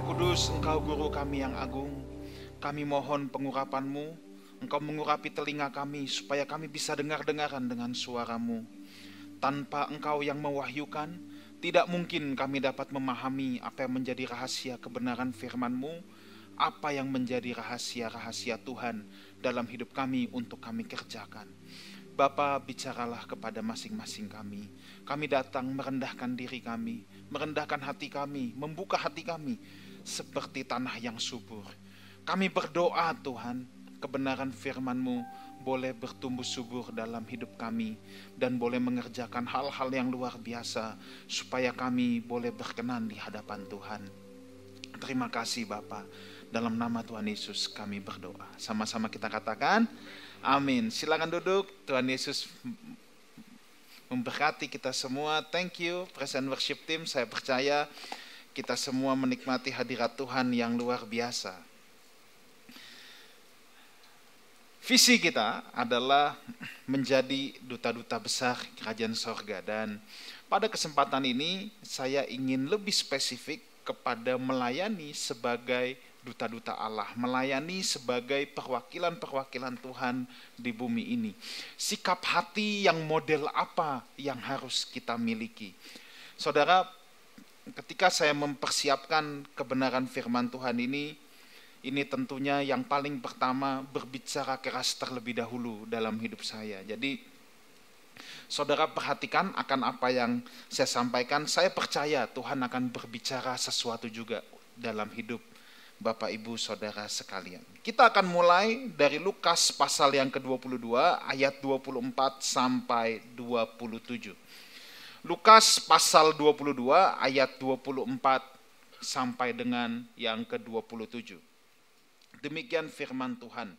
Roh Kudus, Engkau Guru kami yang agung. Kami mohon pengurapan-Mu. Engkau mengurapi telinga kami supaya kami bisa dengar-dengaran dengan suaramu. Tanpa Engkau yang mewahyukan, tidak mungkin kami dapat memahami apa yang menjadi rahasia kebenaran firman-Mu, apa yang menjadi rahasia-rahasia Tuhan dalam hidup kami untuk kami kerjakan. Bapa bicaralah kepada masing-masing kami. Kami datang merendahkan diri kami, merendahkan hati kami, membuka hati kami seperti tanah yang subur. Kami berdoa Tuhan, kebenaran firman-Mu boleh bertumbuh subur dalam hidup kami dan boleh mengerjakan hal-hal yang luar biasa supaya kami boleh berkenan di hadapan Tuhan. Terima kasih Bapak. Dalam nama Tuhan Yesus kami berdoa. Sama-sama kita katakan, amin. Silakan duduk, Tuhan Yesus memberkati kita semua. Thank you, present worship team. Saya percaya kita semua menikmati hadirat Tuhan yang luar biasa. Visi kita adalah menjadi duta-duta besar kerajaan sorga dan pada kesempatan ini saya ingin lebih spesifik kepada melayani sebagai duta-duta Allah, melayani sebagai perwakilan-perwakilan Tuhan di bumi ini. Sikap hati yang model apa yang harus kita miliki? Saudara, ketika saya mempersiapkan kebenaran firman Tuhan ini, ini tentunya yang paling pertama berbicara keras terlebih dahulu dalam hidup saya. Jadi Saudara perhatikan akan apa yang saya sampaikan. Saya percaya Tuhan akan berbicara sesuatu juga dalam hidup Bapak Ibu Saudara sekalian. Kita akan mulai dari Lukas pasal yang ke-22 ayat 24 sampai 27. Lukas pasal 22 ayat 24 sampai dengan yang ke-27. Demikian firman Tuhan.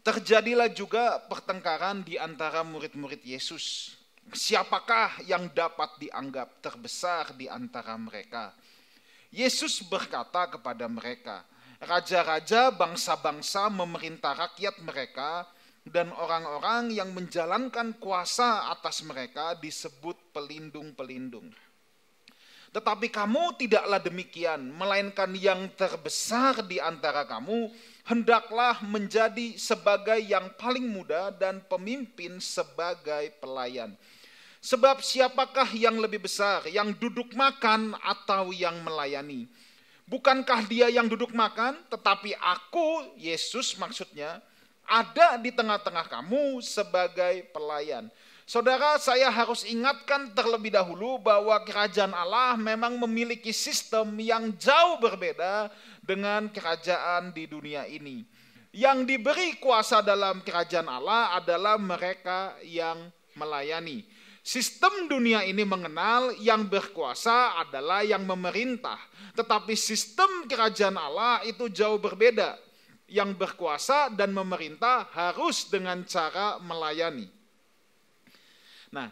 Terjadilah juga pertengkaran di antara murid-murid Yesus. Siapakah yang dapat dianggap terbesar di antara mereka? Yesus berkata kepada mereka, raja-raja bangsa-bangsa memerintah rakyat mereka dan orang-orang yang menjalankan kuasa atas mereka disebut pelindung-pelindung. Tetapi kamu tidaklah demikian, melainkan yang terbesar di antara kamu hendaklah menjadi sebagai yang paling muda dan pemimpin sebagai pelayan. Sebab siapakah yang lebih besar, yang duduk makan atau yang melayani? Bukankah dia yang duduk makan, tetapi aku, Yesus maksudnya, ada di tengah-tengah kamu sebagai pelayan. Saudara, saya harus ingatkan terlebih dahulu bahwa kerajaan Allah memang memiliki sistem yang jauh berbeda dengan kerajaan di dunia ini. Yang diberi kuasa dalam kerajaan Allah adalah mereka yang melayani. Sistem dunia ini mengenal yang berkuasa adalah yang memerintah, tetapi sistem kerajaan Allah itu jauh berbeda. Yang berkuasa dan memerintah harus dengan cara melayani. Nah,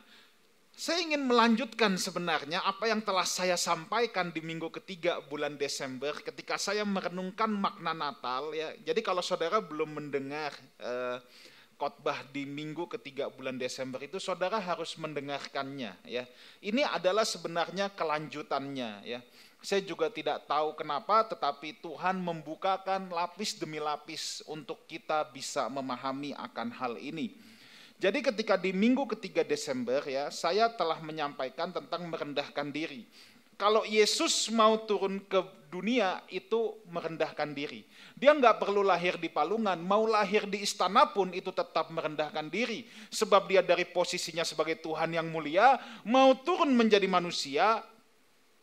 saya ingin melanjutkan sebenarnya apa yang telah saya sampaikan di minggu ketiga bulan Desember ketika saya merenungkan makna Natal ya. Jadi kalau saudara belum mendengar eh, khotbah di minggu ketiga bulan Desember itu saudara harus mendengarkannya ya. Ini adalah sebenarnya kelanjutannya ya. Saya juga tidak tahu kenapa tetapi Tuhan membukakan lapis demi lapis untuk kita bisa memahami akan hal ini. Jadi ketika di minggu ketiga Desember ya, saya telah menyampaikan tentang merendahkan diri. Kalau Yesus mau turun ke dunia itu merendahkan diri. Dia nggak perlu lahir di palungan, mau lahir di istana pun itu tetap merendahkan diri. Sebab dia dari posisinya sebagai Tuhan yang mulia, mau turun menjadi manusia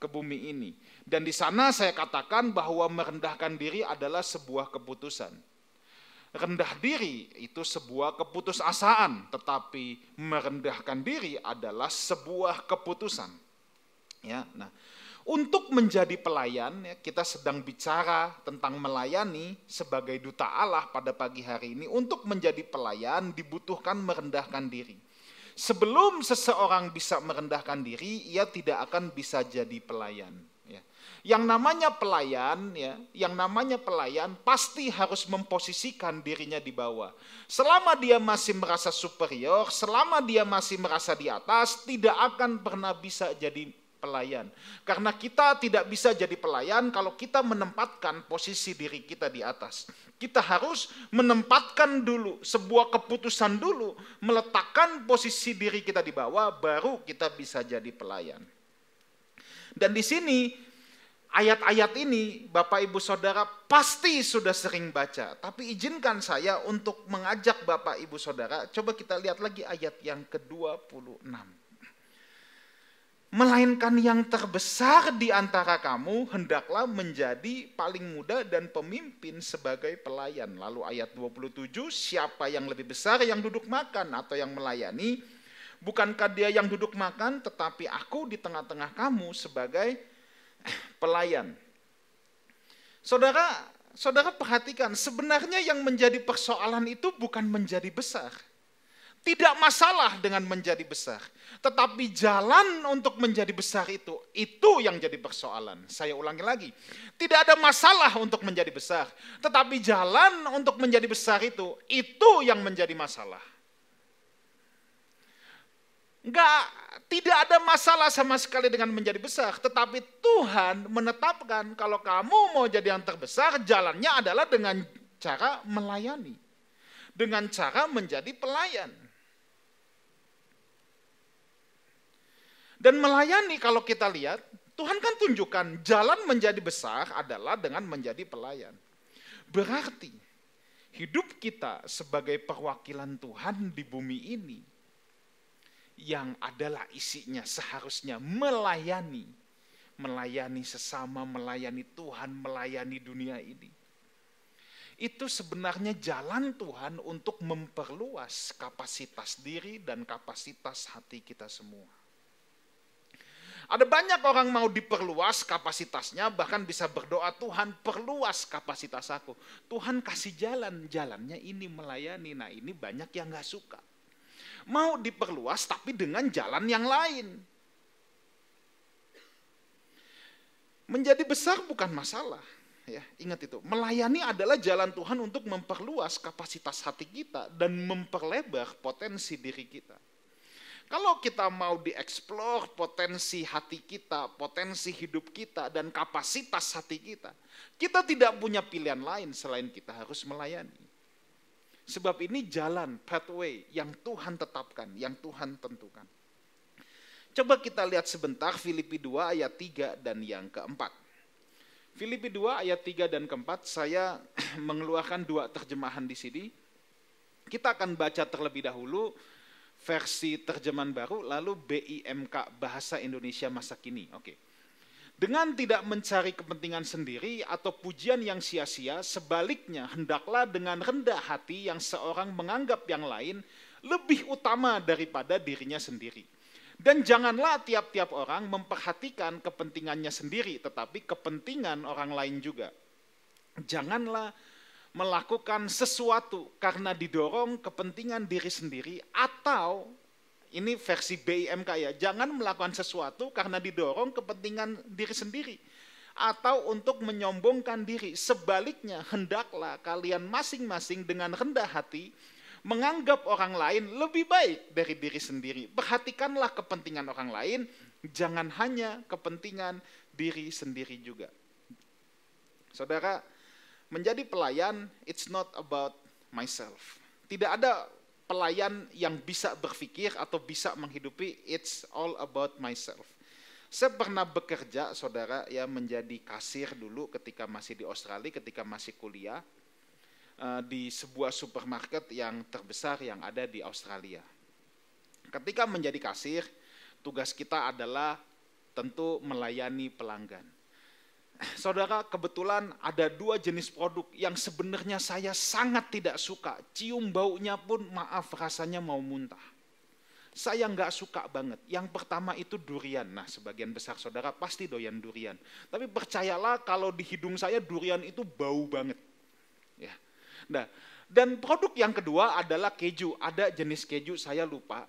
ke bumi ini. Dan di sana saya katakan bahwa merendahkan diri adalah sebuah keputusan. Rendah diri itu sebuah keputusasaan, tetapi merendahkan diri adalah sebuah keputusan. Ya, nah, untuk menjadi pelayan, ya, kita sedang bicara tentang melayani sebagai duta Allah pada pagi hari ini. Untuk menjadi pelayan dibutuhkan merendahkan diri. Sebelum seseorang bisa merendahkan diri, ia tidak akan bisa jadi pelayan. Ya. Yang namanya pelayan, ya, yang namanya pelayan pasti harus memposisikan dirinya di bawah. Selama dia masih merasa superior, selama dia masih merasa di atas, tidak akan pernah bisa jadi pelayan. Karena kita tidak bisa jadi pelayan kalau kita menempatkan posisi diri kita di atas. Kita harus menempatkan dulu sebuah keputusan dulu, meletakkan posisi diri kita di bawah, baru kita bisa jadi pelayan. Dan di sini ayat-ayat ini Bapak Ibu Saudara pasti sudah sering baca. Tapi izinkan saya untuk mengajak Bapak Ibu Saudara, coba kita lihat lagi ayat yang ke-26. Melainkan yang terbesar di antara kamu hendaklah menjadi paling muda dan pemimpin sebagai pelayan. Lalu ayat 27, siapa yang lebih besar yang duduk makan atau yang melayani? Bukankah dia yang duduk makan tetapi aku di tengah-tengah kamu sebagai pelayan. Saudara, saudara perhatikan, sebenarnya yang menjadi persoalan itu bukan menjadi besar. Tidak masalah dengan menjadi besar. Tetapi jalan untuk menjadi besar itu, itu yang jadi persoalan. Saya ulangi lagi. Tidak ada masalah untuk menjadi besar. Tetapi jalan untuk menjadi besar itu, itu yang menjadi masalah. Enggak, tidak ada masalah sama sekali dengan menjadi besar. Tetapi Tuhan menetapkan kalau kamu mau jadi yang terbesar, jalannya adalah dengan cara melayani. Dengan cara menjadi pelayan. Dan melayani kalau kita lihat, Tuhan kan tunjukkan jalan menjadi besar adalah dengan menjadi pelayan. Berarti hidup kita sebagai perwakilan Tuhan di bumi ini yang adalah isinya seharusnya melayani, melayani sesama, melayani Tuhan, melayani dunia ini. Itu sebenarnya jalan Tuhan untuk memperluas kapasitas diri dan kapasitas hati kita semua. Ada banyak orang mau diperluas kapasitasnya, bahkan bisa berdoa, Tuhan perluas kapasitas aku. Tuhan kasih jalan, jalannya ini melayani. Nah ini banyak yang gak suka mau diperluas tapi dengan jalan yang lain. Menjadi besar bukan masalah. Ya, ingat itu. Melayani adalah jalan Tuhan untuk memperluas kapasitas hati kita dan memperlebar potensi diri kita. Kalau kita mau dieksplor potensi hati kita, potensi hidup kita, dan kapasitas hati kita, kita tidak punya pilihan lain selain kita harus melayani. Sebab ini jalan, pathway yang Tuhan tetapkan, yang Tuhan tentukan. Coba kita lihat sebentar Filipi 2 ayat 3 dan yang keempat. Filipi 2 ayat 3 dan keempat, saya mengeluarkan dua terjemahan di sini. Kita akan baca terlebih dahulu versi terjemahan baru, lalu BIMK Bahasa Indonesia Masa Kini. Oke. Dengan tidak mencari kepentingan sendiri atau pujian yang sia-sia, sebaliknya hendaklah dengan rendah hati yang seorang menganggap yang lain lebih utama daripada dirinya sendiri. Dan janganlah tiap-tiap orang memperhatikan kepentingannya sendiri, tetapi kepentingan orang lain juga. Janganlah melakukan sesuatu karena didorong kepentingan diri sendiri atau ini versi BIMK ya, jangan melakukan sesuatu karena didorong kepentingan diri sendiri atau untuk menyombongkan diri. Sebaliknya, hendaklah kalian masing-masing dengan rendah hati menganggap orang lain lebih baik dari diri sendiri. Perhatikanlah kepentingan orang lain, jangan hanya kepentingan diri sendiri juga. Saudara, menjadi pelayan, it's not about myself. Tidak ada pelayan yang bisa berpikir atau bisa menghidupi it's all about myself. Saya pernah bekerja, saudara, ya menjadi kasir dulu ketika masih di Australia, ketika masih kuliah eh, di sebuah supermarket yang terbesar yang ada di Australia. Ketika menjadi kasir, tugas kita adalah tentu melayani pelanggan saudara kebetulan ada dua jenis produk yang sebenarnya saya sangat tidak suka. Cium baunya pun maaf rasanya mau muntah. Saya nggak suka banget. Yang pertama itu durian. Nah sebagian besar saudara pasti doyan durian. Tapi percayalah kalau di hidung saya durian itu bau banget. Ya. Nah, dan produk yang kedua adalah keju. Ada jenis keju saya lupa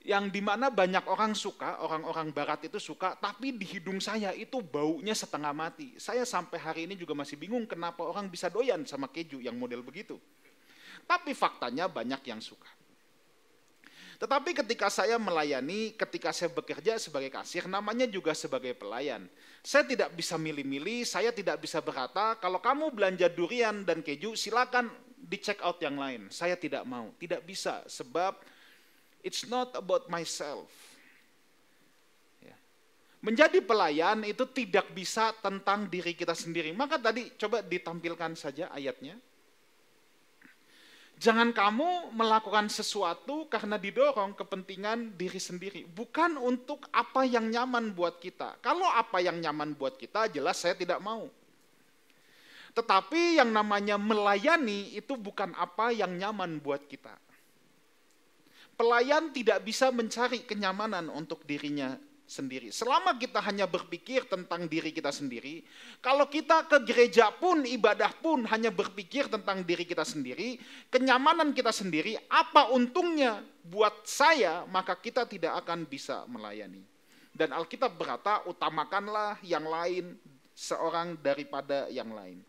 yang di mana banyak orang suka, orang-orang barat itu suka, tapi di hidung saya itu baunya setengah mati. Saya sampai hari ini juga masih bingung kenapa orang bisa doyan sama keju yang model begitu. Tapi faktanya banyak yang suka. Tetapi ketika saya melayani, ketika saya bekerja sebagai kasir, namanya juga sebagai pelayan. Saya tidak bisa milih-milih, saya tidak bisa berkata, kalau kamu belanja durian dan keju, silakan di check out yang lain. Saya tidak mau, tidak bisa, sebab it's not about myself. Ya. Menjadi pelayan itu tidak bisa tentang diri kita sendiri. Maka tadi coba ditampilkan saja ayatnya. Jangan kamu melakukan sesuatu karena didorong kepentingan diri sendiri, bukan untuk apa yang nyaman buat kita. Kalau apa yang nyaman buat kita, jelas saya tidak mau. Tetapi yang namanya melayani itu bukan apa yang nyaman buat kita. Pelayan tidak bisa mencari kenyamanan untuk dirinya sendiri. Selama kita hanya berpikir tentang diri kita sendiri, kalau kita ke gereja pun, ibadah pun hanya berpikir tentang diri kita sendiri, kenyamanan kita sendiri, apa untungnya buat saya, maka kita tidak akan bisa melayani. Dan Alkitab berkata, utamakanlah yang lain seorang daripada yang lain.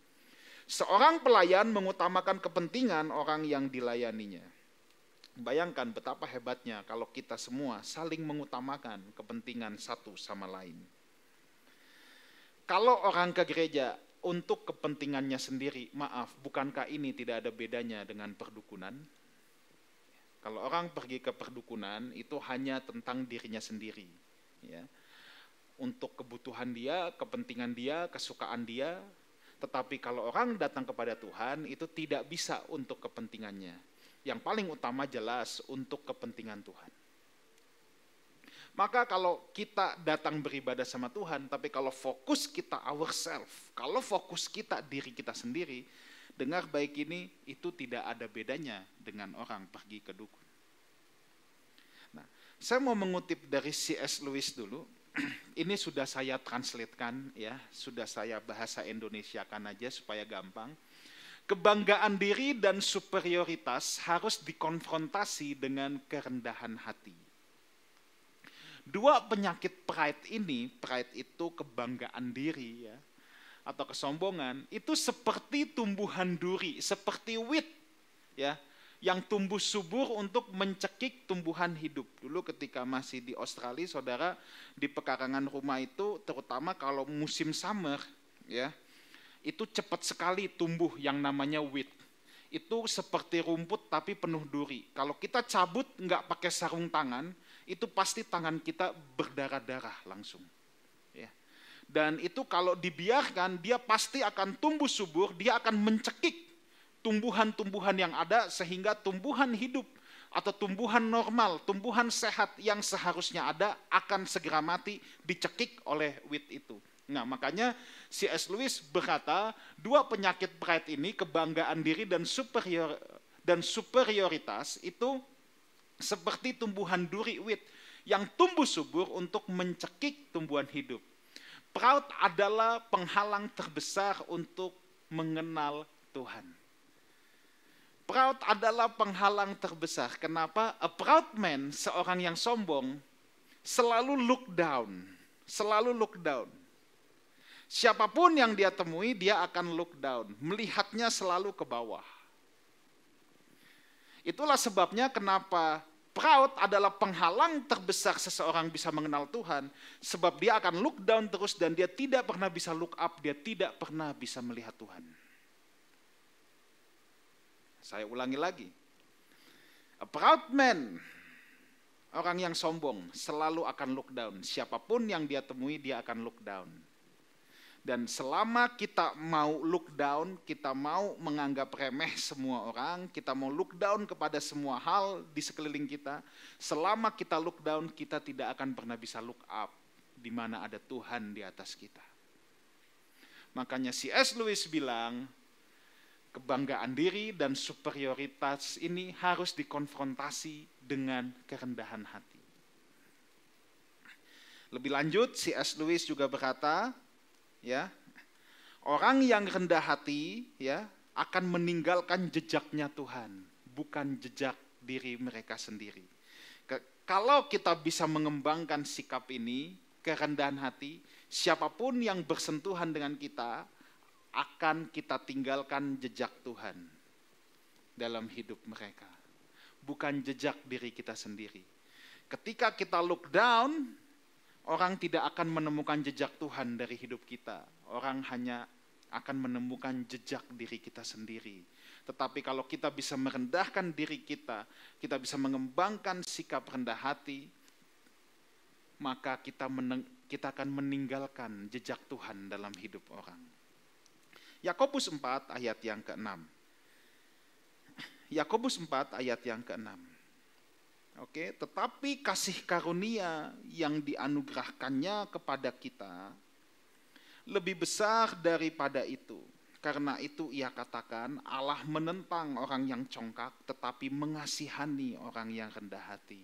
Seorang pelayan mengutamakan kepentingan orang yang dilayaninya. Bayangkan betapa hebatnya kalau kita semua saling mengutamakan kepentingan satu sama lain. Kalau orang ke gereja untuk kepentingannya sendiri, maaf, bukankah ini tidak ada bedanya dengan perdukunan? Kalau orang pergi ke perdukunan itu hanya tentang dirinya sendiri, ya. Untuk kebutuhan dia, kepentingan dia, kesukaan dia, tetapi kalau orang datang kepada Tuhan itu tidak bisa untuk kepentingannya yang paling utama jelas untuk kepentingan Tuhan. Maka kalau kita datang beribadah sama Tuhan, tapi kalau fokus kita ourselves, kalau fokus kita diri kita sendiri, dengar baik ini, itu tidak ada bedanya dengan orang pergi ke dukun. Nah, saya mau mengutip dari C.S. Lewis dulu. Ini sudah saya translatekan ya, sudah saya bahasa Indonesia kan aja supaya gampang Kebanggaan diri dan superioritas harus dikonfrontasi dengan kerendahan hati. Dua penyakit pride ini, pride itu kebanggaan diri ya, atau kesombongan, itu seperti tumbuhan duri, seperti wit ya, yang tumbuh subur untuk mencekik tumbuhan hidup. Dulu ketika masih di Australia, saudara, di pekarangan rumah itu, terutama kalau musim summer, ya, itu cepat sekali tumbuh yang namanya wheat. Itu seperti rumput tapi penuh duri. Kalau kita cabut nggak pakai sarung tangan, itu pasti tangan kita berdarah-darah langsung. Ya. Dan itu kalau dibiarkan, dia pasti akan tumbuh subur, dia akan mencekik tumbuhan-tumbuhan yang ada sehingga tumbuhan hidup atau tumbuhan normal, tumbuhan sehat yang seharusnya ada akan segera mati dicekik oleh wheat itu. Nah, makanya C.S. Lewis berkata, dua penyakit pride ini, kebanggaan diri dan superior dan superioritas itu seperti tumbuhan duri wit yang tumbuh subur untuk mencekik tumbuhan hidup. Proud adalah penghalang terbesar untuk mengenal Tuhan. Proud adalah penghalang terbesar. Kenapa? A proud man, seorang yang sombong, selalu look down. Selalu look down Siapa pun yang dia temui, dia akan look down, melihatnya selalu ke bawah. Itulah sebabnya kenapa proud adalah penghalang terbesar seseorang bisa mengenal Tuhan, sebab dia akan look down terus dan dia tidak pernah bisa look up, dia tidak pernah bisa melihat Tuhan. Saya ulangi lagi. A proud man, orang yang sombong, selalu akan look down. Siapa pun yang dia temui, dia akan look down. Dan selama kita mau look down, kita mau menganggap remeh semua orang, kita mau look down kepada semua hal di sekeliling kita, selama kita look down, kita tidak akan pernah bisa look up di mana ada Tuhan di atas kita. Makanya C.S. Lewis bilang, kebanggaan diri dan superioritas ini harus dikonfrontasi dengan kerendahan hati. Lebih lanjut, C.S. Lewis juga berkata, ya. Orang yang rendah hati ya akan meninggalkan jejaknya Tuhan bukan jejak diri mereka sendiri. Kalau kita bisa mengembangkan sikap ini kerendahan hati siapa pun yang bersentuhan dengan kita akan kita tinggalkan jejak Tuhan dalam hidup mereka. Bukan jejak diri kita sendiri. Ketika kita look down, orang tidak akan menemukan jejak Tuhan dari hidup kita. Orang hanya akan menemukan jejak diri kita sendiri. Tetapi kalau kita bisa merendahkan diri kita, kita bisa mengembangkan sikap rendah hati, maka kita kita akan meninggalkan jejak Tuhan dalam hidup orang. Yakobus 4 ayat yang ke-6. Yakobus 4 ayat yang ke-6. Oke, tetapi kasih karunia yang dianugerahkannya kepada kita lebih besar daripada itu. Karena itu ia katakan Allah menentang orang yang congkak tetapi mengasihani orang yang rendah hati.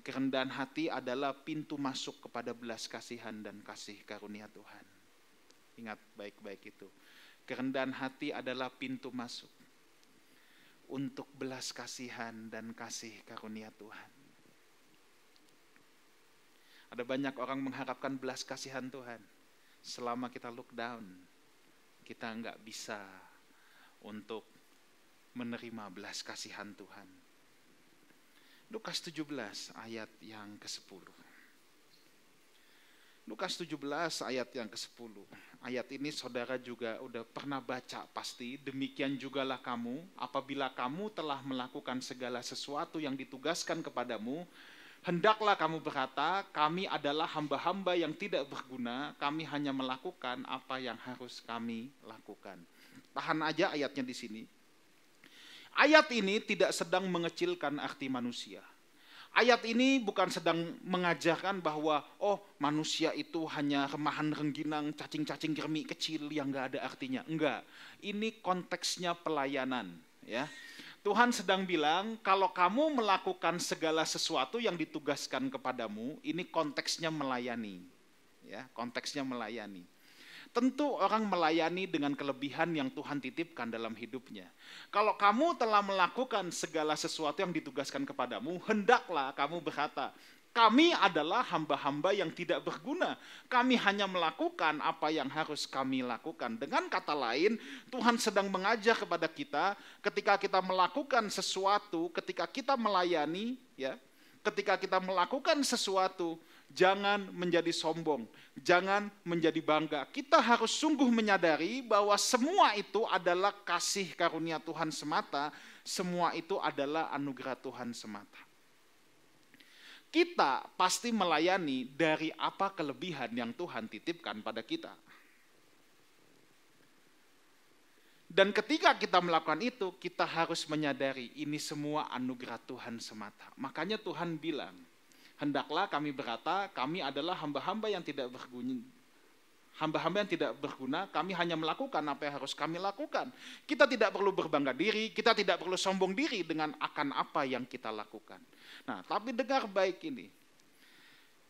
Kerendahan hati adalah pintu masuk kepada belas kasihan dan kasih karunia Tuhan. Ingat baik-baik itu. Kerendahan hati adalah pintu masuk untuk belas kasihan dan kasih karunia Tuhan. Ada banyak orang mengharapkan belas kasihan Tuhan. Selama kita look down, kita nggak bisa untuk menerima belas kasihan Tuhan. Lukas 17 ayat yang ke-10. Lukas 17 ayat yang ke-10. Ayat ini saudara juga udah pernah baca pasti. Demikian jugalah kamu apabila kamu telah melakukan segala sesuatu yang ditugaskan kepadamu. Hendaklah kamu berkata, kami adalah hamba-hamba yang tidak berguna, kami hanya melakukan apa yang harus kami lakukan. Tahan aja ayatnya di sini. Ayat ini tidak sedang mengecilkan arti manusia Ayat ini bukan sedang mengajarkan bahwa oh manusia itu hanya remahan rengginang, cacing-cacing germi kecil yang nggak ada artinya. Enggak. Ini konteksnya pelayanan, ya. Tuhan sedang bilang kalau kamu melakukan segala sesuatu yang ditugaskan kepadamu, ini konteksnya melayani. Ya, konteksnya melayani. Tentu orang melayani dengan kelebihan yang Tuhan titipkan dalam hidupnya. Kalau kamu telah melakukan segala sesuatu yang ditugaskan kepadamu, hendaklah kamu berkata, kami adalah hamba-hamba yang tidak berguna. Kami hanya melakukan apa yang harus kami lakukan. Dengan kata lain, Tuhan sedang mengajar kepada kita ketika kita melakukan sesuatu, ketika kita melayani, ya, ketika kita melakukan sesuatu, jangan menjadi sombong, jangan menjadi bangga. Kita harus sungguh menyadari bahwa semua itu adalah kasih karunia Tuhan semata, semua itu adalah anugerah Tuhan semata. Kita pasti melayani dari apa kelebihan yang Tuhan titipkan pada kita. Dan ketika kita melakukan itu, kita harus menyadari ini semua anugerah Tuhan semata. Makanya Tuhan bilang, hendaklah kami berkata, kami adalah hamba-hamba yang tidak berguna, hamba-hamba yang tidak berguna, kami hanya melakukan apa yang harus kami lakukan. Kita tidak perlu berbangga diri, kita tidak perlu sombong diri dengan akan apa yang kita lakukan. Nah, tapi dengar baik ini.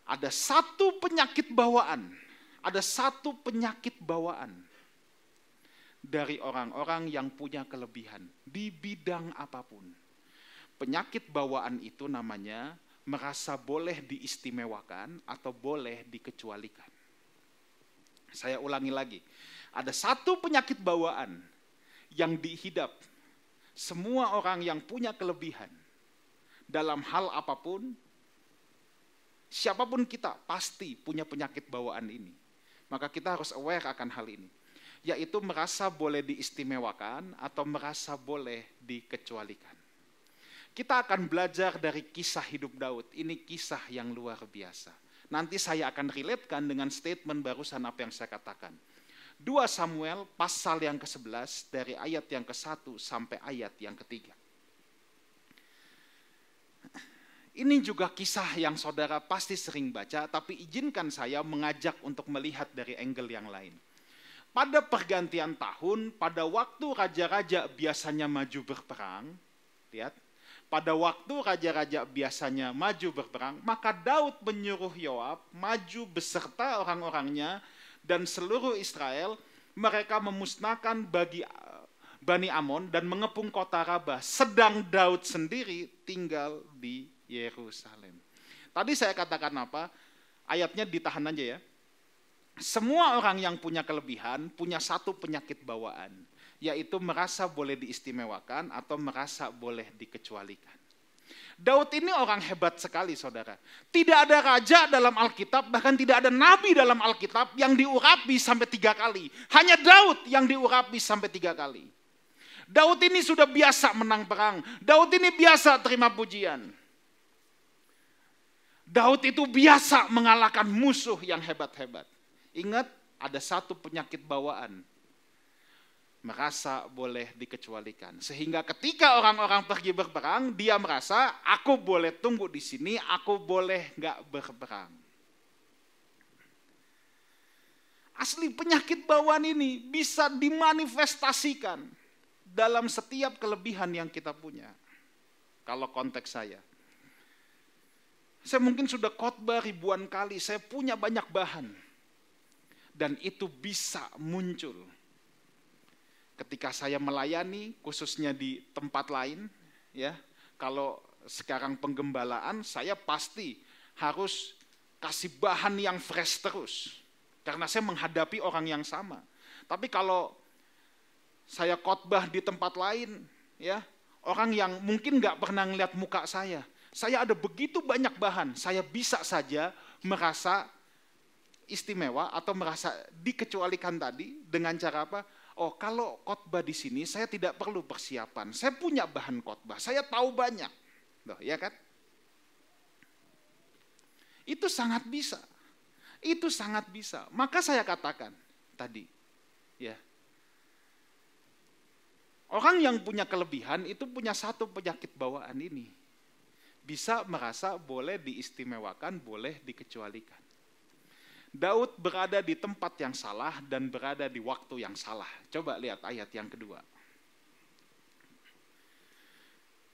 Ada satu penyakit bawaan, ada satu penyakit bawaan dari orang-orang yang punya kelebihan di bidang apa pun. Penyakit bawaan itu namanya merasa boleh diistimewakan atau boleh dikecualikan. Saya ulangi lagi, ada satu penyakit bawaan yang dihidap semua orang yang punya kelebihan dalam hal apa pun, siapa pun kita pasti punya penyakit bawaan ini. Maka kita harus aware akan hal ini, yaitu merasa boleh diistimewakan atau merasa boleh dikecualikan. Kita akan belajar dari kisah hidup Daud. Ini kisah yang luar biasa. Nanti saya akan relatekan dengan statement barusan apa yang saya katakan. 2 Samuel pasal yang ke-11 dari ayat yang ke-1 sampai ayat yang ketiga. Ini juga kisah yang saudara pasti sering baca, tapi izinkan saya mengajak untuk melihat dari angle yang lain. Pada pergantian tahun, pada waktu raja-raja biasanya maju berperang, lihat, pada waktu raja-raja biasanya maju berperang, maka Daud menyuruh Yoab maju beserta orang-orangnya dan seluruh Israel, mereka memusnahkan bagi Bani Amon dan mengepung kota Rabah, sedang Daud sendiri tinggal di Yerusalem. Tadi saya katakan apa? Ayatnya ditahan aja ya. Semua orang yang punya kelebihan punya satu penyakit bawaan yaitu merasa boleh diistimewakan atau merasa boleh dikecualikan. Daud ini orang hebat sekali saudara. Tidak ada raja dalam Alkitab, bahkan tidak ada nabi dalam Alkitab yang diurapi sampai tiga kali. Hanya Daud yang diurapi sampai tiga kali. Daud ini sudah biasa menang perang. Daud ini biasa terima pujian. Daud itu biasa mengalahkan musuh yang hebat-hebat. Ingat, ada satu penyakit bawaan merasa boleh dikecualikan. Sehingga ketika orang-orang pergi berperang, dia merasa aku boleh tunggu di sini, aku boleh nggak berperang. Asli penyakit bawaan ini bisa dimanifestasikan dalam setiap kelebihan yang kita punya. Kalau konteks saya. Saya mungkin sudah khotbah ribuan kali, saya punya banyak bahan. Dan itu bisa muncul ketika saya melayani khususnya di tempat lain ya kalau sekarang penggembalaan saya pasti harus kasih bahan yang fresh terus. Karena saya menghadapi orang yang sama. Tapi kalau saya khotbah di tempat lain ya orang yang mungkin nggak pernah ngeliat muka saya saya ada begitu banyak bahan saya bisa saja merasa istimewa atau merasa dikecualikan tadi dengan cara apa oh kalau khotbah di sini saya tidak perlu persiapan. Saya punya bahan khotbah, saya tahu banyak. Loh, ya kan? Itu sangat bisa. Itu sangat bisa. Maka saya katakan tadi, ya. Orang yang punya kelebihan itu punya satu penyakit bawaan ini. Bisa merasa boleh diistimewakan, boleh dikecualikan. Daud berada di tempat yang salah dan berada di waktu yang salah. Coba lihat ayat yang kedua.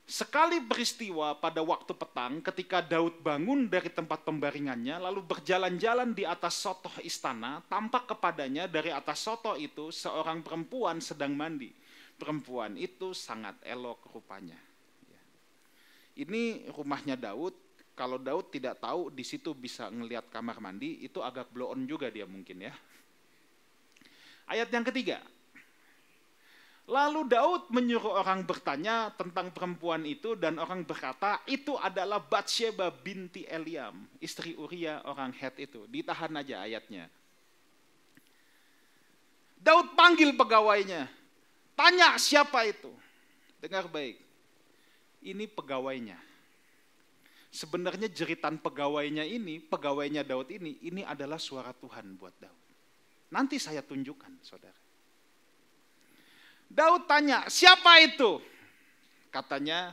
Sekali peristiwa pada waktu petang ketika Daud bangun dari tempat pembaringannya lalu berjalan-jalan di atas sotoh istana, tampak kepadanya dari atas sotoh itu seorang perempuan sedang mandi. Perempuan itu sangat elok rupanya. Ini rumahnya Daud, kalau Daud tidak tahu di situ bisa ngelihat kamar mandi, itu agak blow on juga dia mungkin ya. Ayat yang ketiga. Lalu Daud menyuruh orang bertanya tentang perempuan itu dan orang berkata itu adalah Batsheba binti Eliam, istri Uria orang Het itu. Ditahan aja ayatnya. Daud panggil pegawainya. Tanya siapa itu. Dengar baik. Ini pegawainya sebenarnya jeritan pegawainya ini, pegawainya Daud ini, ini adalah suara Tuhan buat Daud. Nanti saya tunjukkan, saudara. Daud tanya, siapa itu? Katanya,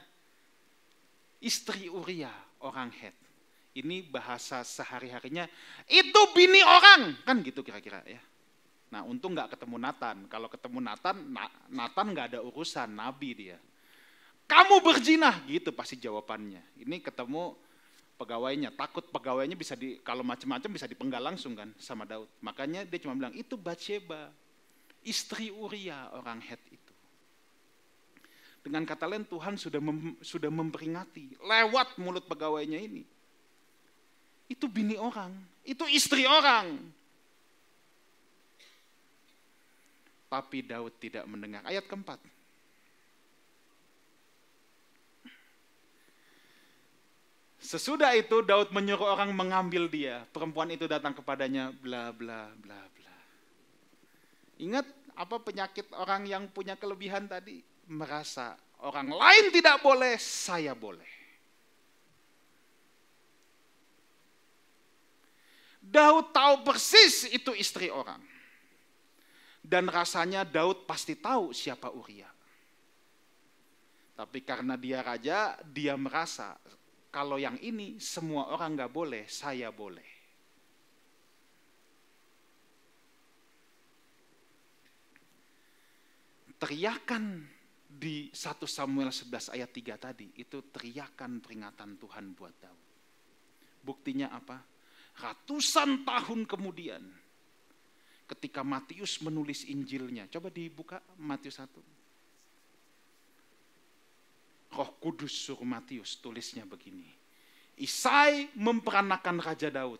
istri Uria, orang Het. Ini bahasa sehari-harinya, itu bini orang. Kan gitu kira-kira ya. Nah untung nggak ketemu Nathan. Kalau ketemu Nathan, Nathan nggak ada urusan, nabi dia kamu berjinah gitu pasti jawabannya. Ini ketemu pegawainya, takut pegawainya bisa di kalau macam-macam bisa dipenggal langsung kan sama Daud. Makanya dia cuma bilang itu Bathsheba, istri Uria orang Het itu. Dengan kata lain Tuhan sudah mem, sudah memperingati lewat mulut pegawainya ini. Itu bini orang, itu istri orang. Tapi Daud tidak mendengar. Ayat keempat. Sesudah itu Daud menyuruh orang mengambil dia. Perempuan itu datang kepadanya bla bla bla bla. Ingat apa penyakit orang yang punya kelebihan tadi? Merasa orang lain tidak boleh, saya boleh. Daud tahu persis itu istri orang. Dan rasanya Daud pasti tahu siapa Uria. Tapi karena dia raja, dia merasa kalau yang ini semua orang nggak boleh, saya boleh. Teriakan di 1 Samuel 11 ayat 3 tadi, itu teriakan peringatan Tuhan buat Daud. Buktinya apa? Ratusan tahun kemudian, ketika Matius menulis Injilnya, coba dibuka Matius 1. Roh Kudus suruh Matius tulisnya begini. Isai memperanakan Raja Daud.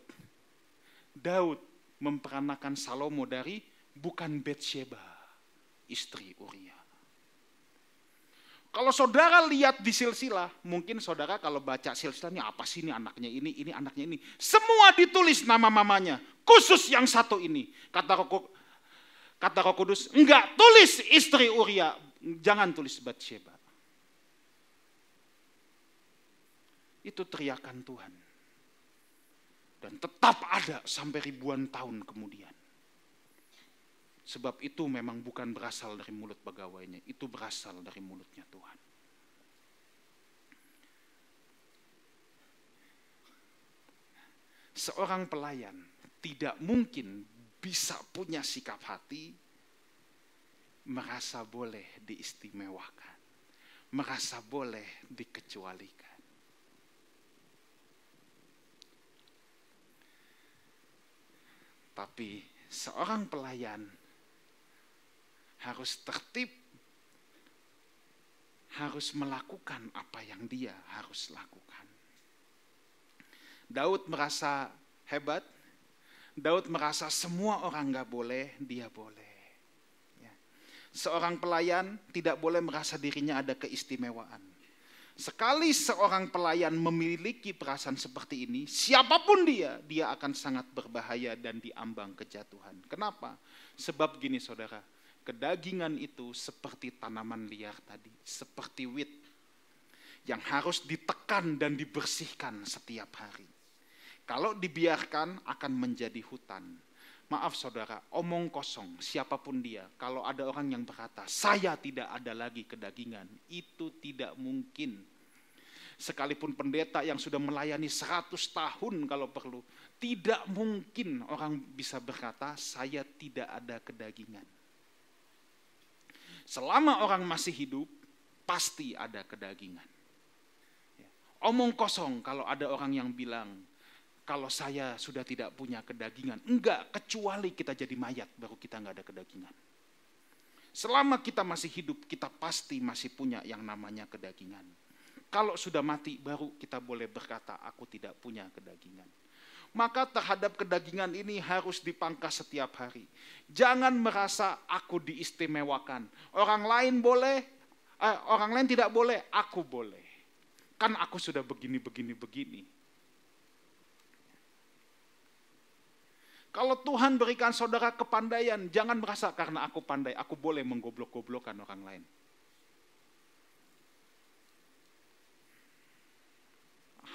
Daud memperanakan Salomo dari bukan Betsheba, istri Uria. Kalau saudara lihat di silsilah, mungkin saudara kalau baca silsilah ini apa sih ini anaknya ini, ini anaknya ini. Semua ditulis nama mamanya, khusus yang satu ini. Kata Roh, kata Roh Kudus, enggak tulis istri Uria, jangan tulis Bathsheba. Itu teriakan Tuhan. Dan tetap ada sampai ribuan tahun kemudian. Sebab itu memang bukan berasal dari mulut pegawainya, itu berasal dari mulutnya Tuhan. Seorang pelayan tidak mungkin bisa punya sikap hati merasa boleh diistimewakan, merasa boleh dikecualikan. Tapi seorang pelayan harus tertib, harus melakukan apa yang dia harus lakukan. Daud merasa hebat, Daud merasa semua orang nggak boleh, dia boleh. Ya. Seorang pelayan tidak boleh merasa dirinya ada keistimewaan. Sekali seorang pelayan memiliki perasaan seperti ini, siapa pun dia, dia akan sangat berbahaya dan diambang kejatuhan. Kenapa? Sebab gini saudara, kedagingan itu seperti tanaman liar tadi, seperti wit yang harus ditekan dan dibersihkan setiap hari. Kalau dibiarkan akan menjadi hutan. Maaf saudara, omong kosong siapa pun dia. Kalau ada orang yang berkata, saya tidak ada lagi kedagingan, itu tidak mungkin. Sekalipun pendeta yang sudah melayani 100 tahun kalau perlu, tidak mungkin orang bisa berkata, saya tidak ada kedagingan. Selama orang masih hidup, pasti ada kedagingan. Ya. Omong kosong kalau ada orang yang bilang, kalau saya sudah tidak punya kedagingan. Enggak, kecuali kita jadi mayat, baru kita enggak ada kedagingan. Selama kita masih hidup, kita pasti masih punya yang namanya kedagingan. Kalau sudah mati, baru kita boleh berkata, aku tidak punya kedagingan maka terhadap kedagingan ini harus dipangkas setiap hari. Jangan merasa aku diistimewakan. Orang lain boleh, eh, orang lain tidak boleh, aku boleh. Kan aku sudah begini, begini, begini. Kalau Tuhan berikan saudara kepandaian, jangan merasa karena aku pandai, aku boleh menggoblok-goblokkan orang lain.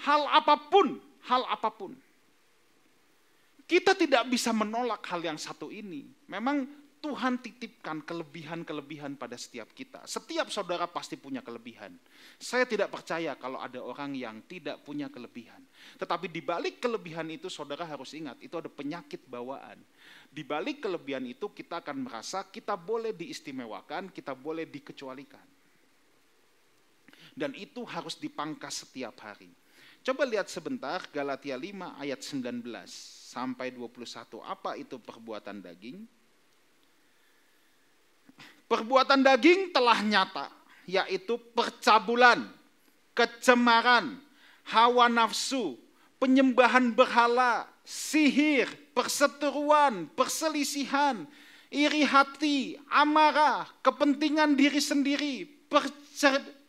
Hal apa pun, hal apa pun kita tidak bisa menolak hal yang satu ini. Memang Tuhan titipkan kelebihan-kelebihan pada setiap kita. Setiap saudara pasti punya kelebihan. Saya tidak percaya kalau ada orang yang tidak punya kelebihan. Tetapi di balik kelebihan itu saudara harus ingat, itu ada penyakit bawaan. Di balik kelebihan itu kita akan merasa kita boleh diistimewakan, kita boleh dikecualikan. Dan itu harus dipangkas setiap hari. Coba lihat sebentar Galatia 5 ayat 19 sampai 21. Apa itu perbuatan daging? Perbuatan daging telah nyata, yaitu percabulan, kecemaran, hawa nafsu, penyembahan berhala, sihir, perseteruan, perselisihan, iri hati, amarah, kepentingan diri sendiri,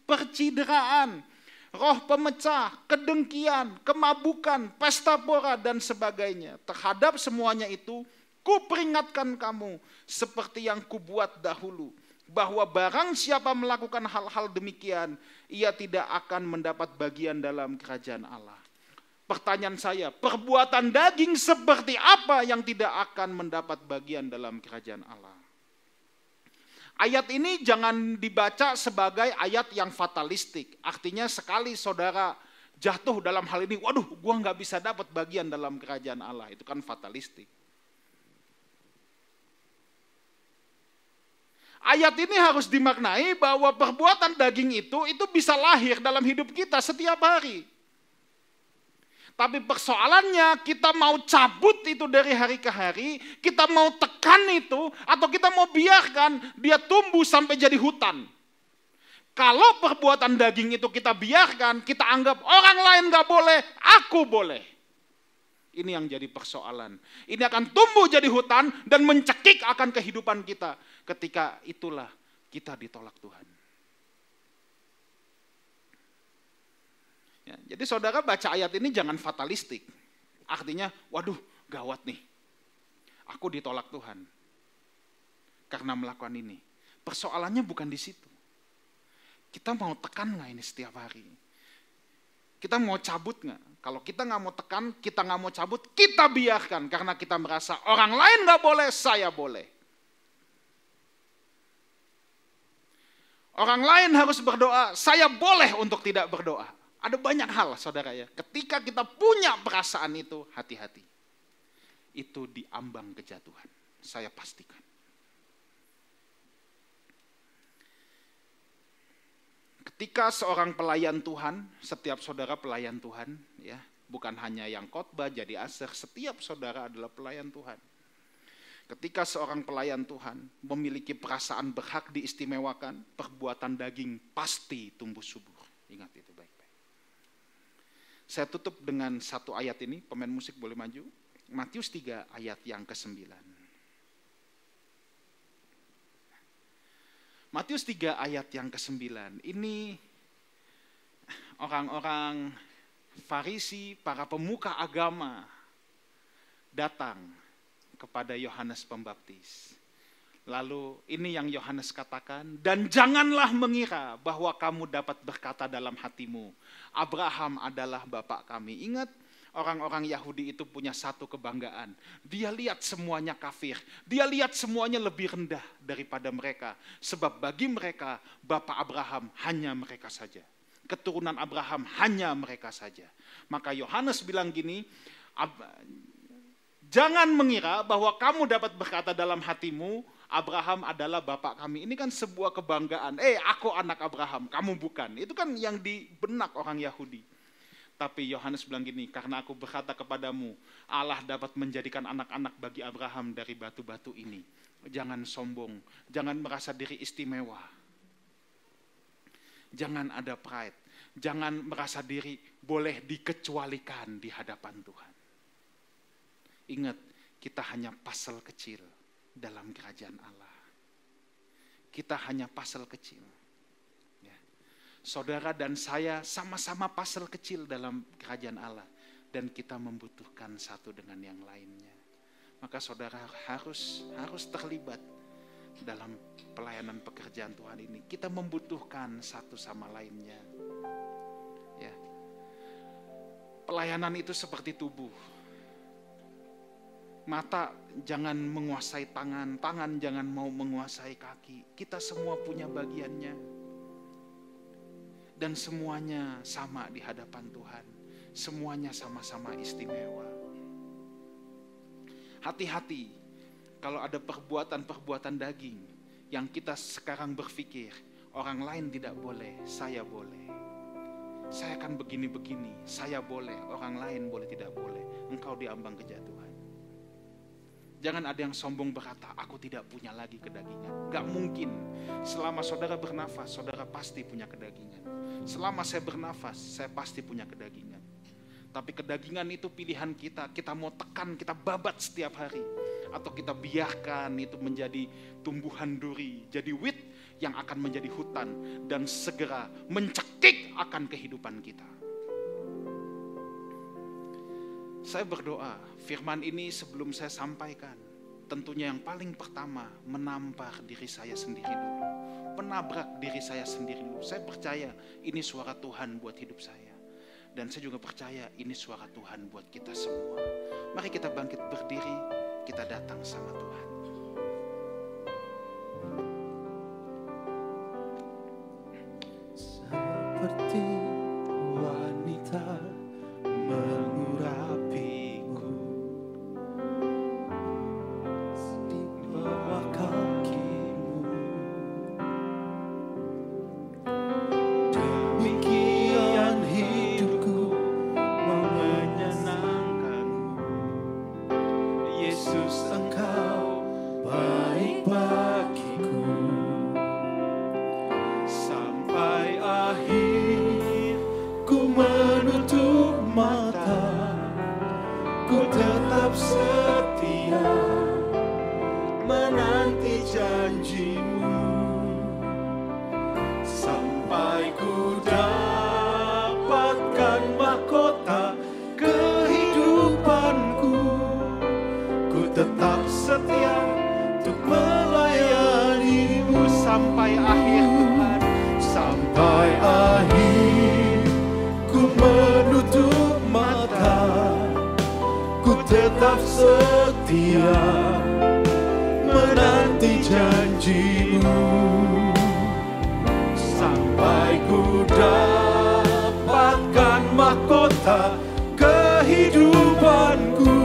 percideraan, roh pemecah, kedengkian, kemabukan, pesta pora, dan sebagainya. Terhadap semuanya itu, kuperingatkan kamu seperti yang kubuat dahulu. Bahwa barang siapa melakukan hal-hal demikian, ia tidak akan mendapat bagian dalam kerajaan Allah. Pertanyaan saya, perbuatan daging seperti apa yang tidak akan mendapat bagian dalam kerajaan Allah? Ayat ini jangan dibaca sebagai ayat yang fatalistik. Artinya sekali saudara jatuh dalam hal ini, waduh gua nggak bisa dapat bagian dalam kerajaan Allah. Itu kan fatalistik. Ayat ini harus dimaknai bahwa perbuatan daging itu itu bisa lahir dalam hidup kita setiap hari. Tapi persoalannya kita mau cabut itu dari hari ke hari, kita mau tekan itu, atau kita mau biarkan dia tumbuh sampai jadi hutan. Kalau perbuatan daging itu kita biarkan, kita anggap orang lain gak boleh, aku boleh. Ini yang jadi persoalan. Ini akan tumbuh jadi hutan dan mencekik akan kehidupan kita. Ketika itulah kita ditolak Tuhan. Ya, jadi saudara baca ayat ini jangan fatalistik. Artinya, waduh gawat nih. Aku ditolak Tuhan karena melakukan ini. Persoalannya bukan di situ. Kita mau tekan nggak ini setiap hari? Kita mau cabut nggak? Kalau kita nggak mau tekan, kita nggak mau cabut, kita biarkan karena kita merasa orang lain nggak boleh, saya boleh. Orang lain harus berdoa, saya boleh untuk tidak berdoa. Ada banyak hal saudara ya, ketika kita punya perasaan itu, hati-hati. Itu diambang kejatuhan, saya pastikan. Ketika seorang pelayan Tuhan, setiap saudara pelayan Tuhan, ya, bukan hanya yang khotbah jadi aser, setiap saudara adalah pelayan Tuhan. Ketika seorang pelayan Tuhan memiliki perasaan berhak diistimewakan, perbuatan daging pasti tumbuh subur. Ingat itu baik-baik. Saya tutup dengan satu ayat ini, pemain musik boleh maju. Matius 3 ayat yang ke-9. Matius 3 ayat yang ke-9. Ini orang-orang Farisi, para pemuka agama datang kepada Yohanes Pembaptis. Lalu ini yang Yohanes katakan, dan janganlah mengira bahwa kamu dapat berkata dalam hatimu, Abraham adalah bapak kami. Ingat, orang-orang Yahudi itu punya satu kebanggaan. Dia lihat semuanya kafir, dia lihat semuanya lebih rendah daripada mereka. Sebab bagi mereka, bapak Abraham hanya mereka saja. Keturunan Abraham hanya mereka saja. Maka Yohanes bilang gini, Jangan mengira bahwa kamu dapat berkata dalam hatimu, Abraham adalah bapak kami. Ini kan sebuah kebanggaan. Eh, aku anak Abraham, kamu bukan. Itu kan yang di benak orang Yahudi. Tapi Yohanes bilang gini, karena aku berkata kepadamu, Allah dapat menjadikan anak-anak bagi Abraham dari batu-batu ini. Jangan sombong, jangan merasa diri istimewa. Jangan ada pride, jangan merasa diri boleh dikecualikan di hadapan Tuhan. Ingat, kita hanya pasal kecil dalam kerajaan Allah. Kita hanya pasal kecil. Saudara dan saya sama-sama pasal kecil dalam kerajaan Allah. Dan kita membutuhkan satu dengan yang lainnya. Maka saudara harus harus terlibat dalam pelayanan pekerjaan Tuhan ini. Kita membutuhkan satu sama lainnya. Ya. Pelayanan itu seperti tubuh Mata jangan menguasai tangan, tangan jangan mau menguasai kaki. Kita semua punya bagiannya. Dan semuanya sama di hadapan Tuhan. Semuanya sama-sama istimewa. Hati-hati kalau ada perbuatan-perbuatan daging yang kita sekarang berpikir orang lain tidak boleh, saya boleh. Saya akan begini-begini, saya boleh, orang lain boleh tidak boleh. Engkau diambang kejatuhan. Jangan ada yang sombong berkata, aku tidak punya lagi kedagingan. Gak mungkin. Selama saudara bernafas, saudara pasti punya kedagingan. Selama saya bernafas, saya pasti punya kedagingan. Tapi kedagingan itu pilihan kita. Kita mau tekan, kita babat setiap hari. Atau kita biarkan itu menjadi tumbuhan duri, jadi wit yang akan menjadi hutan. Dan segera mencekik akan kehidupan kita. Saya berdoa, firman ini sebelum saya sampaikan, tentunya yang paling pertama menampar diri saya sendiri dulu. Menabrak diri saya sendiri dulu. Saya percaya ini suara Tuhan buat hidup saya. Dan saya juga percaya ini suara Tuhan buat kita semua. Mari kita bangkit berdiri, kita datang sama Tuhan. Kota kehidupanku. Ku tetap setia untuk melayanimu sampai akhir Sampai akhir ku menutup mata. Ku tetap setia menanti janjimu. Sampai ku datang kehidupanku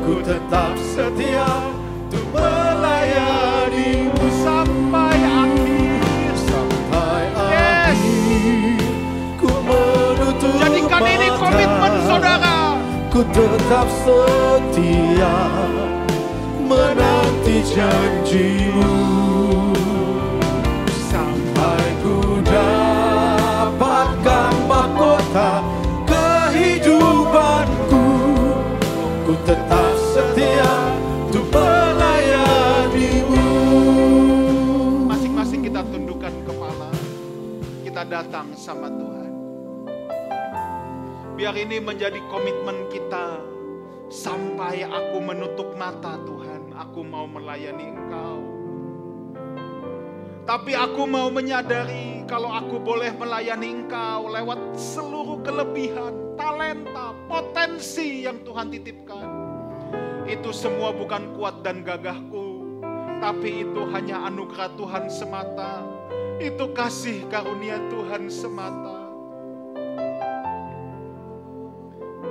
ku tetap setia untuk melayanimu Sampai akhir. sampai Yes. akhir ku menutup Jadikan ini mata. komitmen saudara. ku tetap setia menanti janjimu sampai ku dapatkan mahkota Kita datang sama Tuhan. Biar ini menjadi komitmen kita. Sampai aku menutup mata Tuhan, aku mau melayani Engkau. Tapi aku mau menyadari kalau aku boleh melayani Engkau lewat seluruh kelebihan, talenta, potensi yang Tuhan titipkan. Itu semua bukan kuat dan gagahku, tapi itu hanya anugerah Tuhan semata. Itu kasih karunia Tuhan semata.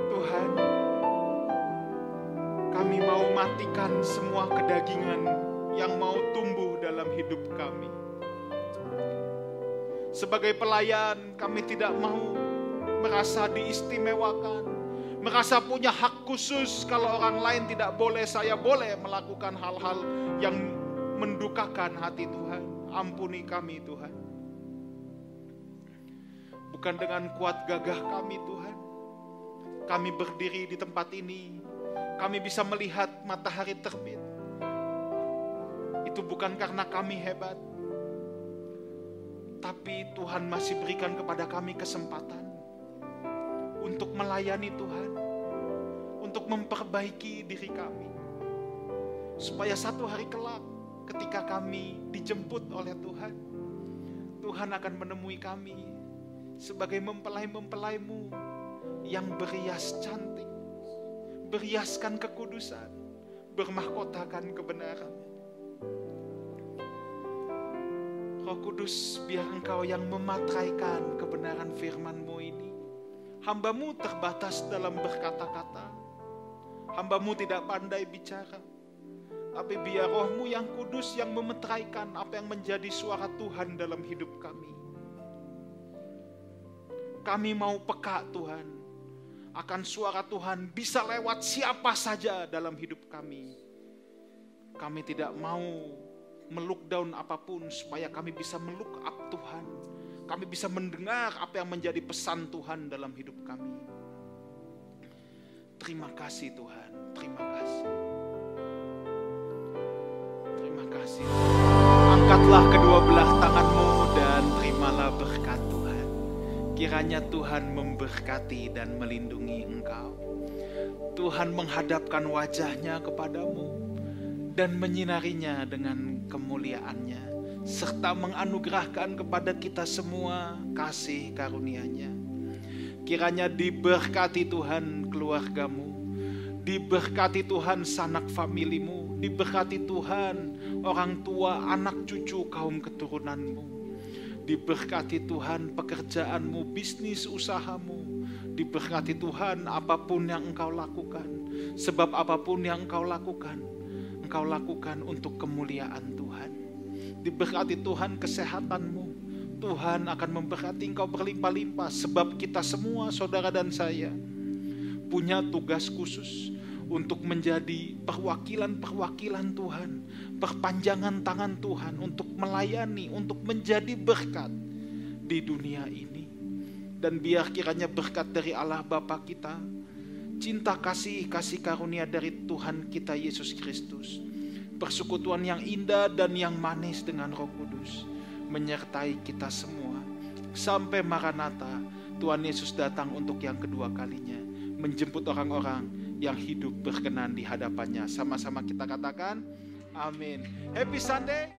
Tuhan, kami mau matikan semua kedagingan yang mau tumbuh dalam hidup kami. Sebagai pelayan, kami tidak mau merasa diistimewakan, merasa punya hak khusus kalau orang lain tidak boleh, saya boleh melakukan hal-hal yang mendukakan hati Tuhan. Ampuni kami Tuhan. Bukan dengan kuat gagah kami Tuhan. Kami berdiri di tempat ini. Kami bisa melihat matahari terbit. Itu bukan karena kami hebat. Tapi Tuhan masih berikan kepada kami kesempatan untuk melayani Tuhan, untuk memperbaiki diri kami, supaya satu hari kelak, ketika kami dijemput oleh Tuhan, Tuhan akan menemui kami sebagai mempelai-mempelaimu yang berias cantik, beriaskan kekudusan, bermahkotakan kebenaran. Roh Kudus, biar Engkau yang mematraikan kebenaran firman-Mu ini. Hambamu terbatas dalam berkata-kata. Hambamu tidak pandai bicara. Tapi biar rohmu yang kudus yang memetraikan apa yang menjadi suara Tuhan dalam hidup kami. Kami mau peka Tuhan. Akan suara Tuhan bisa lewat siapa saja dalam hidup kami. Kami tidak mau melook down apa pun supaya kami bisa melook up Tuhan. Kami bisa mendengar apa yang menjadi pesan Tuhan dalam hidup kami. Terima kasih Tuhan, terima kasih. Terima kasih. Angkatlah kedua belah tanganmu dan terimalah berkat Tuhan. Kiranya Tuhan memberkati dan melindungi engkau. Tuhan menghadapkan wajahnya kepadamu dan menyinarinya dengan kemuliaannya serta menganugerahkan kepada kita semua kasih karunia-Nya. Kiranya diberkati Tuhan keluargamu, diberkati Tuhan sanak familimu, diberkati Tuhan orang tua, anak cucu kaum keturunanmu. Diberkati Tuhan pekerjaanmu, bisnis usahamu. Diberkati Tuhan apa pun yang engkau lakukan. Sebab apa pun yang engkau lakukan, engkau lakukan untuk kemuliaan Tuhan. Diberkati Tuhan kesehatanmu. Tuhan akan memberkati engkau berlimpah-limpah. Sebab kita semua saudara dan saya punya tugas khusus untuk menjadi perwakilan-perwakilan Tuhan, perpanjangan tangan Tuhan untuk melayani, untuk menjadi berkat di dunia ini. Dan biar kiranya berkat dari Allah Bapa kita, cinta kasih, kasih karunia dari Tuhan kita Yesus Kristus, persekutuan yang indah dan yang manis dengan Roh Kudus menyertai kita semua sampai Maranatha Tuhan Yesus datang untuk yang kedua kalinya menjemput orang-orang yang hidup berkenan di hadapannya. Sama-sama kita katakan, amin. Happy Sunday.